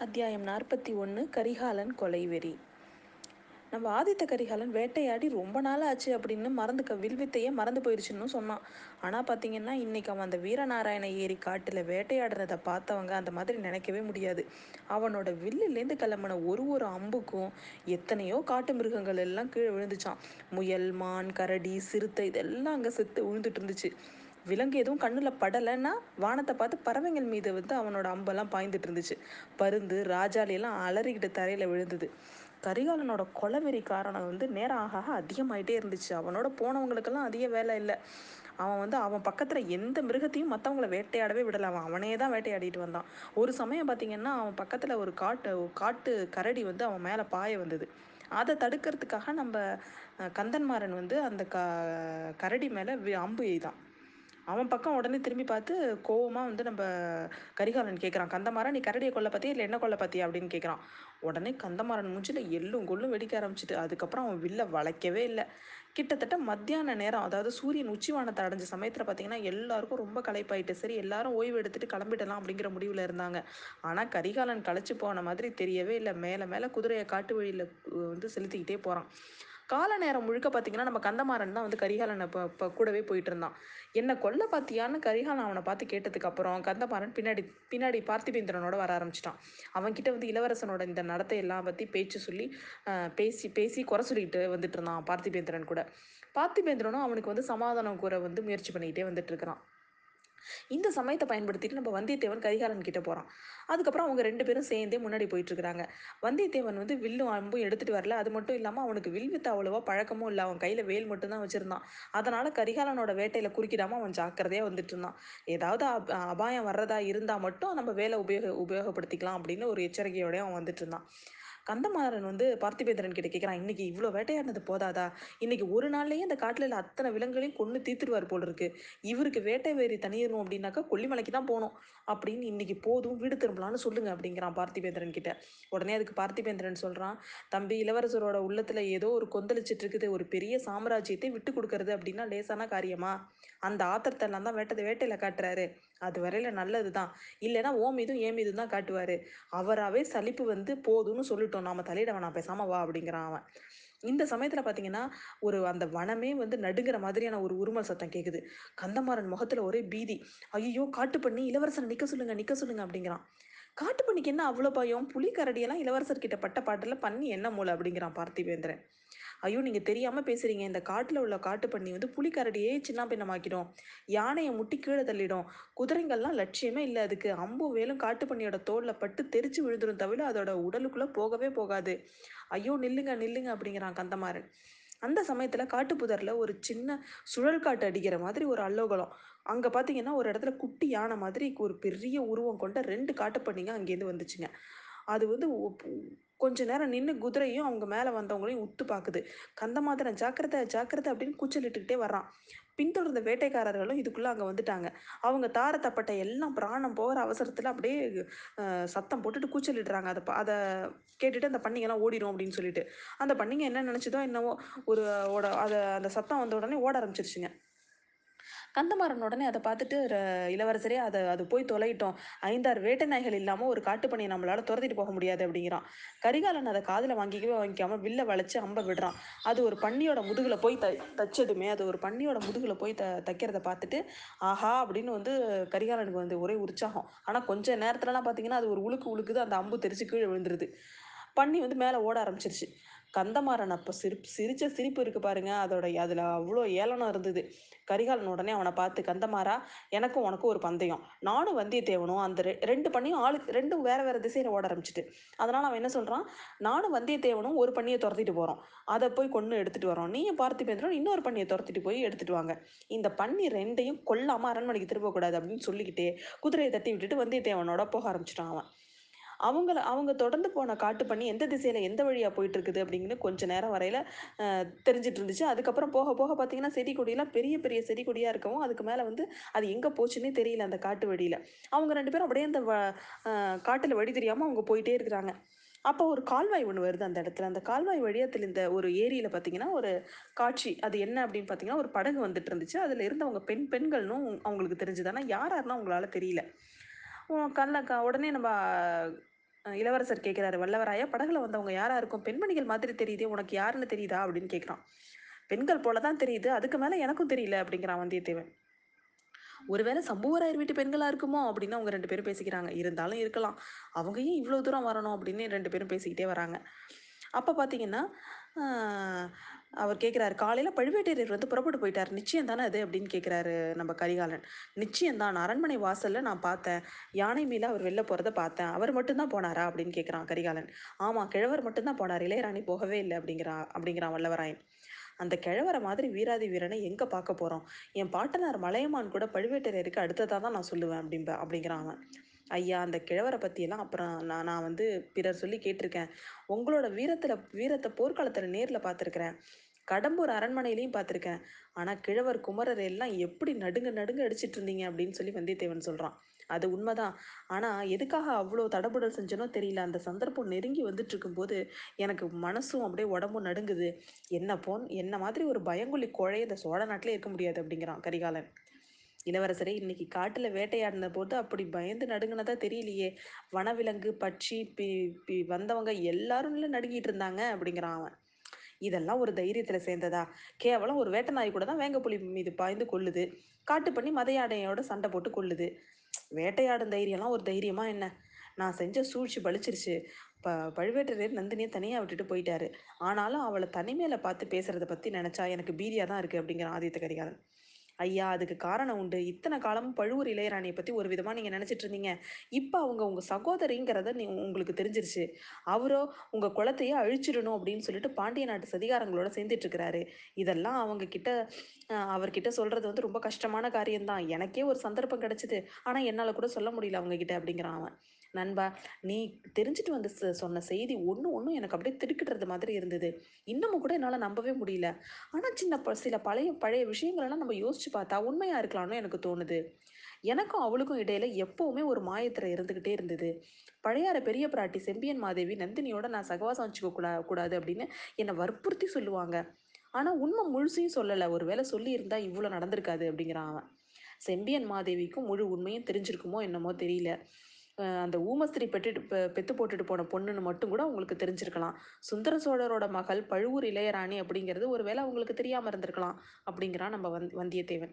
அத்தியாயம் நாற்பத்தி ஒன்று கரிகாலன் கொலைவெறி நம்ம ஆதித்த கரிகாலன் வேட்டையாடி ரொம்ப நாள் ஆச்சு அப்படின்னு மறந்துக்க வில்வித்தையே மறந்து போயிடுச்சுன்னு சொன்னான். ஆனால் பார்த்தீங்கன்னா இன்னைக்கு அவன் அந்த வீரநாராயண ஏரி காட்டில் வேட்டையாடுறத பார்த்தவங்க அந்த மாதிரி நினைக்கவே முடியாது. அவனோட வில்லுலேருந்து கிளம்பின ஒரு ஒரு அம்புக்கும் எத்தனையோ காட்டு மிருகங்கள் எல்லாம் கீழே விழுந்துச்சான் முயல் மான் கரடி சிறுத்தை இதெல்லாம் அங்கே செத்து விழுந்துட்டு இருந்துச்சு. விலங்கு எதுவும் கண்ணில் படலைன்னா வானத்தை பார்த்து பறவைகள் மீது வந்து அவனோட அம்பெல்லாம் பாய்ந்துட்டு இருந்துச்சு. பருந்து ராஜாளி எல்லாம் அலறிக்கிட்டு தரையில் விழுந்தது. கரிகாலனோட கொலவெறி காரணம் வந்து நேரம் ஆக ஆக அதிகமாயிட்டே இருந்துச்சு. அவனோட போனவங்களுக்கெல்லாம் அதிக வேலை இல்லை. அவன் வந்து அவன் பக்கத்தில் எந்த மிருகத்தையும் மற்றவங்கள வேட்டையாடவே விடலை. அவன் அவனே தான் வேட்டையாடிட்டு வந்தான். ஒரு சமயம் பார்த்தீங்கன்னா அவன் பக்கத்தில் ஒரு காட்டு காட்டு கரடி வந்து அவன் மேலே பாய வந்தது. அதை தடுக்கிறதுக்காக நம்ம அஹ், கந்தன்மாறன் வந்து அந்த க கரடி மேலே அம்பு எய்தான். அவன் பக்கம் உடனே திரும்பி பார்த்து கோவமாக வந்து நம்ம கரிகாலன் கேட்குறான் கந்தமாறன் நீ கரடியை கொல்ல பார்த்தியா இல்லை என்ன கொல்ல பார்த்தியா அப்படின்னு கேட்குறான் உடனே கந்தமாறன் மூஞ்சில் எள்ளும் கொள்ளும் வெடிக்க ஆரம்பிச்சிட்டு அதுக்கப்புறம் அவன் வில்ல வளைக்கவே இல்லை. கிட்டத்தட்ட மத்தியான நேரம் அதாவது சூரியன் உச்சிவானத்தை அடைஞ்ச சமயத்தில் பார்த்தீங்கன்னா எல்லாருக்கும் ரொம்ப களைப்பாயிட்டு சரி எல்லாரும் ஓய்வு எடுத்துட்டு கிளம்பிடலாம் அப்படிங்கிற முடிவில் இருந்தாங்க. ஆனால் கரிகாலன் களைச்சு போன மாதிரி தெரியவே இல்லை. மேலே மேலே குதிரையை காட்டு வழியில் வந்து செலுத்திக்கிட்டே போகிறான் கால நேரம் முழுக்க பார்த்தீங்கன்னா நம்ம கந்தமாறன் தான் வந்து கரிகாலனை இப்போ இப்போ கூடவே போயிட்டு இருந்தான் என்ன கொல்ல பார்த்தியான்னு கரிகாலன் அவனை பார்த்து கேட்டதுக்கு அப்புறம் கந்தமாறன் பின்னாடி பின்னாடி பார்த்திபேந்திரனோட வர ஆரம்பிச்சிட்டான். அவன்கிட்ட வந்து இளவரசனோட இந்த நடத்தை எல்லாம் பற்றி பேச்சு சொல்லி பேசி பேசி குறை சொல்லிட்டு வந்துட்டு இருந்தான் பார்த்திபேந்திரன் கூட. பார்த்திபேந்திரனும் அவனுக்கு வந்து சமாதானம் கூற வந்து முயற்சி பண்ணிக்கிட்டே வந்துட்டு இருக்கிறான் இந்த சமயத்தை பயன்படுத்திட்டு நம்ம வந்தியத்தேவன் கரிகாலன் கிட்ட போகிறான் அதுக்கப்புறம் அவங்க ரெண்டு பேரும் சேர்ந்தே முன்னாடி போயிட்டுருக்கிறாங்க வந்தியத்தேவன் வந்து வில்லும் அம்பும் எடுத்துட்டு வரல. அது மட்டும் இல்லாமல் அவனுக்கு வில் வித்து அவ்வளோவா பழக்கமும் இல்லை. அவன் கையில் வேல் மட்டும்தான் வச்சிருந்தான். அதனால கரிகாலனோட வேட்டையில குறுக்கிடாம அவன் ஜாக்கிரதையா வந்துட்டு இருந்தான். ஏதாவது அபாயம் வர்றதா இருந்தால் மட்டும் நம்ம வேலை உபயோக உபயோகப்படுத்திக்கலாம் அப்படின்னு ஒரு எச்சரிக்கையோடய அவன் வந்துட்டு இருந்தான். கந்தமாறன் வந்து பார்த்திபேந்திரன் கிட்ட கேட்குறான் இன்னைக்கு இவ்வளோ வேட்டையாடினது போதாதா? இன்னைக்கு ஒரு நாள்லயே அந்த காட்டில் உள்ள அத்தனை விலங்குகளையும் கொண்டு தீர்த்துருவார் போல் இருக்கு இவருக்கு வேட்டை வேறி தனியணும் அப்படின்னாக்கா கொல்லிமலைக்கு தான் போகணும். அப்படின்னு இன்னைக்கு போதும் வீடு திரும்பலான்னு சொல்லுங்க அப்படிங்கிறான் பார்த்திபேந்திரன் கிட்ட. உடனே அதுக்கு பார்த்திபேந்திரன் சொல்றான் தம்பி இளவரசரோட உள்ளத்துல ஏதோ ஒரு கொந்தளிச்சிட்டு இருக்குது ஒரு பெரிய சாம்ராஜ்யத்தை விட்டு கொடுக்கறது அப்படின்னா லேசான காரியமா? அந்த ஆத்திரத்தை எல்லாம் தான் வேட்டை வேட்டையில காட்டுறாரு. அது வரையில நல்லது தான் இல்லைன்னா ஓ மீதும் ஏ மீதும் தான் காட்டுவாரு. அவராகவே சலிப்பு வந்து போதும்னு சொல்லிட்டோம். நாம தலையிட வேணாம் பேசாம வா அப்படிங்கிறான் அவன். இந்த சமயத்துல பாத்தீங்கன்னா ஒரு அந்த வனமே வந்து நடுங்கிற மாதிரியான ஒரு உருமல் சத்தம் கேக்குது. கந்தமாறன் முகத்துல ஒரே பீதி. ஐயோ காட்டு பண்ணி இளவரசனை நிக்க சொல்லுங்க நிக்க சொல்லுங்க அப்படிங்கிறான். காட்டு பண்ணிக்கு என்ன அவ்வளோ பயம்? புலி கரடியெல்லாம் இளவரசர்கிட்ட பட்ட பாட்டில் பண்ணி என்ன மூளை அப்படிங்கிறான் பார்த்திவேந்திரன். ஐயோ நீங்கள் தெரியாமல் பேசுகிறீங்க இந்த காட்டில் உள்ள காட்டு பண்ணி வந்து புலிக்கரடியே சின்ன பின்னமாக்கிடும் யானையை முட்டி கீழே தள்ளிடும். குதிரைங்கள்லாம் லட்சியமே இல்லை அதுக்கு. அம்பும் வேலும் காட்டு பண்ணியோட தோல்ல பட்டு தெரிச்சு விழுந்துரும் தவிர அதோட உடலுக்குள்ளே போகவே போகாது. ஐயோ நில்லுங்க நில்லுங்க அப்படிங்கிறான் கந்தமாறன். அந்த சமயத்தில் காட்டுப்புதரில் ஒரு சின்ன சுழல் காட்டு அடிக்கிற மாதிரி ஒரு அல்லோகலம். அங்கே பார்த்தீங்கன்னா ஒரு இடத்துல குட்டி யானை மாதிரி ஒரு பெரிய உருவம் கொண்ட ரெண்டு காட்டுப்பண்ணிங்க அங்கேருந்து வந்துச்சுங்க. அது வந்து கொஞ்ச நேரம் நின்று குதிரையும் அவங்க மேலே வந்தவங்களையும் உத்து பார்க்குது கந்தமாதரன் ஜாக்கிரதை ஜாக்கிரதை அப்படின்னு கூச்சலிட்டுக்கிட்டே வர்றான். பின்தொடர்ந்த வேட்டைக்காரர்களும் இதுக்குள்ளே அங்கே வந்துட்டாங்க. அவங்க தார தப்பட்டை எல்லாம் பிராணம் போகிற அவசரத்தில் அப்படியே சத்தம் போட்டுட்டு கூச்சலிடுறாங்க அதை அதை கேட்டுட்டு அந்த பண்ணிங்கெல்லாம் ஓடிடும் அப்படின்னு சொல்லிட்டு. அந்த பண்ணிங்க என்ன நினச்சதோ என்னவோ ஒரு ஓட அதை அந்த சத்தம் வந்த உடனே ஓட ஆரம்பிச்சிருச்சுங்க. கந்தமாறன் உடனே அதை பார்த்துட்டு இளவரசரே அதை அது போய் தொலையிட்டோம். ஐந்தாறு வேட்டை நாய்கள் இல்லாமல் ஒரு காட்டுப்பணியை நம்மளால துரத்திட்டு போக முடியாது அப்படிங்கிறான். கரிகாலன் அதை காதில் வாங்கிக்கவே வாங்கிக்காம வில்ல வளைச்சு அம்ப விடுறான். அது ஒரு பன்னியோட முதுகில் போய் த தச்சதுமே அது ஒரு பன்னியோட முதுகில் போய் த தைக்கிறத பார்த்துட்டு ஆஹா! அப்படின்னு வந்து கரிகாலனுக்கு வந்து ஒரே உற்சாகம். ஆனால் கொஞ்சம் நேரத்துலலாம் பார்த்தீங்கன்னா அது ஒரு உழுக்கு உழுக்குது அந்த அம்பு தெரிச்சு கீழே விழுந்துருது. பன்னி வந்து மேலே ஓட ஆரம்பிச்சிருச்சு. கந்தமாறன் அப்போ சிரிப் சிரிச்ச சிரிப்பு இருக்கு பாருங்க. அதோட அதில் அவ்வளோ ஏளனம் இருந்தது. கரிகாலன் உடனே அவனை பார்த்து கந்தமாறா எனக்கும் உனக்கும் ஒரு பந்தயம். நானும் வந்தியத்தேவனும் அந்த ரெ- ரெண்டு பண்ணியும் ஆளுக்கு ரெண்டும் வேற வேற திசையில ஓட ஆரம்பிச்சிட்டு. அதனால அவன் என்ன சொல்றான்? நானும் வந்தியத்தேவனும் ஒரு பண்ணியை துரத்திட்டு போறோம். அதை போய் கொண்டு எடுத்துட்டு வரோம் நீயும் பார்த்திபேந்திரன் இன்னொரு பண்ணியை துரத்திட்டு போய் எடுத்துட்டு வாங்க. இந்த பண்ணி ரெண்டையும் கொல்லாம அரண்மனைக்கு திரும்பக்கூடாது அப்படின்னு சொல்லிக்கிட்டே குதிரையை தட்டி விட்டுட்டு வந்தியத்தேவனோட போக ஆரம்பிச்சிட்டான் அவன். அவங்கள அவங்க தொடர்ந்து போன காட்டு பண்ணி எந்த திசையில எந்த வழியா போயிட்டு இருக்குது அப்படிங்கிறது கொஞ்ச நேரம் வரையில தெரிஞ்சிட்டு இருந்துச்சு அதுக்கப்புறம் போக போக பார்த்தீங்கன்னா செடி கொடியெல்லாம் பெரிய பெரிய செடி கொடியா இருக்கவும் அதுக்கு மேல வந்து அது எங்க போச்சுன்னே தெரியல அந்த காட்டு வழியில. அவங்க ரெண்டு பேரும் அப்படியே அந்த வ- காட்டுல வழி தெரியாம அவங்க போயிட்டே இருக்கிறாங்க. அப்போ ஒரு கால்வாய் ஒன்று வருது அந்த இடத்துல. அந்த கால்வாய் வழியத்தில் இந்த ஒரு ஏரியில் பார்த்தீங்கன்னா ஒரு காட்சி. அது என்ன அப்படின்னு பார்த்தீங்கன்னா ஒரு படகு வந்துட்டு இருந்துச்சு அதில் இருந்தவங்க பெண் பெண்கள்னும் அவங்களுக்கு தெரிஞ்சுது. ஆனால் யார் யாருன்னா அவங்களால தெரியல. கல்ல உடனே நம்ம இளவரசர் கேட்குறாரு வல்லவராயா படகுல வந்தவங்க யாரா இருக்கும் பெண்மணிகள் மாதிரி தெரியுது உனக்கு யாருன்னு தெரியுதா? அப்படின்னு கேட்குறான். பெண்கள் போல தான் தெரியுது அதுக்கு மேலே எனக்கும் தெரியல அப்படிங்கிறான் வந்தியத்தேவன். ஒருவேளை சம்புவராயர் வீட்டு பெண்களா இருக்குமோ? அப்படின்னு அவங்க ரெண்டு பேரும் பேசிக்கிறாங்க. இருந்தாலும் இருக்கலாம். அவங்க ஏன் இவ்வளோ தூரம் வரணும்? அப்படின்னு ரெண்டு பேரும் பேசிக்கிட்டே வராங்க. அப்போ பார்த்தீங்கன்னா அவர் கேட்குறாரு காலையில் பழுவேட்டரையர் வந்து புறப்பட்டு போயிட்டார். நிச்சயம் தானே அது? அப்படின்னு கேட்குறாரு நம்ம கரிகாலன். நிச்சயம் தான். அரண்மனை வாசலில் நான் பார்த்தேன். யானை மேலே அவர் வெளில போகிறத பார்த்தேன். அவர் மட்டும்தான் போனாரா? அப்படின்னு கேட்குறான் கரிகாலன். ஆமாம் கிழவர் மட்டும்தான் போனார். இளையராணி போகவே இல்லை. அப்படிங்கிறான் அப்படிங்கிறான் வல்லவராயன். அந்த கிழவரை மாதிரி வீராதி வீரனை எங்கே பார்க்க போகிறோம் என் பாட்டனார் மலையமான் கூட பழுவேட்டரையருக்கு அடுத்ததாக தான் நான் சொல்லுவேன் அப்படிம்ப அப்படிங்கிறான் அவன். ஐயா அந்த கிழவரை பற்றியெல்லாம் அப்புறம் நான் நான் வந்து பிறர் சொல்லி கேட்டிருக்கேன். உங்களோட வீரத்தில் வீரத்தை போர்க்காலத்தில் நேரில் பார்த்துருக்குறேன். கடம்பூர் அரண்மனையிலையும் பார்த்துருக்கேன். ஆனால் கிழவர் குமரர் எல்லாம் எப்படி நடுங்க நடுங்க அடிச்சிட்டு இருந்தீங்க அப்படின்னு சொல்லி வந்தியத்தேவன் சொல்கிறான் அது உண்மைதான். ஆனால் எதுக்காக அவ்வளோ தடபுடல் செஞ்சனோ தெரியல. அந்த சந்தர்ப்பம் நெருங்கி வந்துட்டு இருக்கும்போது எனக்கு மனசும் அப்படியே உடம்பும் நடுங்குது. என்ன போன் என்ன மாதிரி ஒரு பயங்குள்ளி கோழை இந்த சோழ நாட்டிலே இருக்க முடியாது அப்படிங்கிறான் கரிகாலன். இளவரசரே இன்னைக்கு காட்டில் வேட்டையாடின போது அப்படி பயந்து நடுங்கினதா தெரியலையே. வனவிலங்கு பட்சி பி பி வந்தவங்க எல்லாரும் இல்லை நடுங்கிட்டு இருந்தாங்க அப்படிங்கிறான் அவன். இதெல்லாம் ஒரு தைரியத்தில் சேர்ந்ததா? கேவலம் ஒரு வேட்டை நாய் கூட தான் வேங்கப்புலி மீது பாய்ந்து கொள்ளுது. காட்டு பண்ணி மதையாடையோட சண்டை போட்டு கொள்ளுது. வேட்டையாடும் தைரியம்லாம் ஒரு தைரியமா என்ன? நான் செஞ்ச சூழ்ச்சி பலிச்சிருச்சு ப பழுவேட்டரையர் நந்தினியை தனியாக விட்டுட்டு போயிட்டாரு. ஆனாலும் அவளை தனிமையில் பார்த்து பேசுறத பற்றி நினச்சா எனக்கு பீதியாக தான் இருக்குது அப்படிங்கிற ஆதித்த கரிகாலன். ஐயா அதுக்கு காரணம் உண்டு. இத்தனை காலமும் பழுவூர் இளையராணியை பற்றி ஒரு விதமாக நீங்கள் நினச்சிட்டு இருந்தீங்க. இப்போ அவங்க உங்கள் சகோதரிங்கிறத நீ உங்களுக்கு தெரிஞ்சிருச்சு. அவரோ உங்கள் குளத்தையே அழிச்சிடணும் அப்படின்னு சொல்லிட்டு பாண்டிய நாட்டு சதிகாரங்களோட சேர்ந்துட்டு இருக்கிறாரு. இதெல்லாம் அவங்க கிட்ட அவர்கிட்ட சொல்கிறது வந்து ரொம்ப கஷ்டமான காரியம்தான். எனக்கே ஒரு சந்தர்ப்பம் கிடைச்சிது. ஆனால் என்னால் கூட சொல்ல முடியல அவங்க கிட்ட அப்படிங்கிறான் அவன். நண்பா நீ தெரிஞ்சுட்டு வந்து சொன்ன செய்தி ஒன்று ஒன்றும் எனக்கு அப்படியே திடுக்கிடுறது மாதிரி இருந்தது. இன்னமும் கூட என்னால் நம்பவே முடியல. ஆனால் சின்ன ப சில பழைய பழைய விஷயங்களெல்லாம் நம்ம யோசிச்சு பார்த்தா உண்மையாக இருக்கலாம்னு எனக்கு தோணுது. எனக்கும் அவளுக்கும் இடையில எப்பவுமே ஒரு மாயத்திரை இருந்துக்கிட்டே இருந்தது. பழையாற பெரிய பிராட்டி செம்பியன் மாதேவி நந்தினியோட நான் சகவாசம் வச்சுக்க கூடா கூடாது அப்படின்னு என்னை வற்புறுத்தி சொல்லுவாங்க. ஆனால் உண்மை முழுசையும் சொல்லலை. ஒருவேளை சொல்லியிருந்தா இவ்வளோ நடந்திருக்காது அப்படிங்கிறான் அவன். செம்பியன் மாதேவிக்கும் முழு உண்மையும் தெரிஞ்சிருக்குமோ என்னமோ தெரியல. அந்த ஊமஸ்திரி பெற்றுட்டு பெத்து போட்டுட்டு போன பொண்ணுன்னு மட்டும் கூட உங்களுக்கு தெரிஞ்சிருக்கலாம். சுந்தர சோழரோட மகள் பழுவூர் இளையராணி அப்படிங்கிறது ஒருவேளை உங்களுக்கு தெரியாமல் இருந்திருக்கலாம் அப்படிங்கிறான் நம்ம வந் வந்தியத்தேவன்.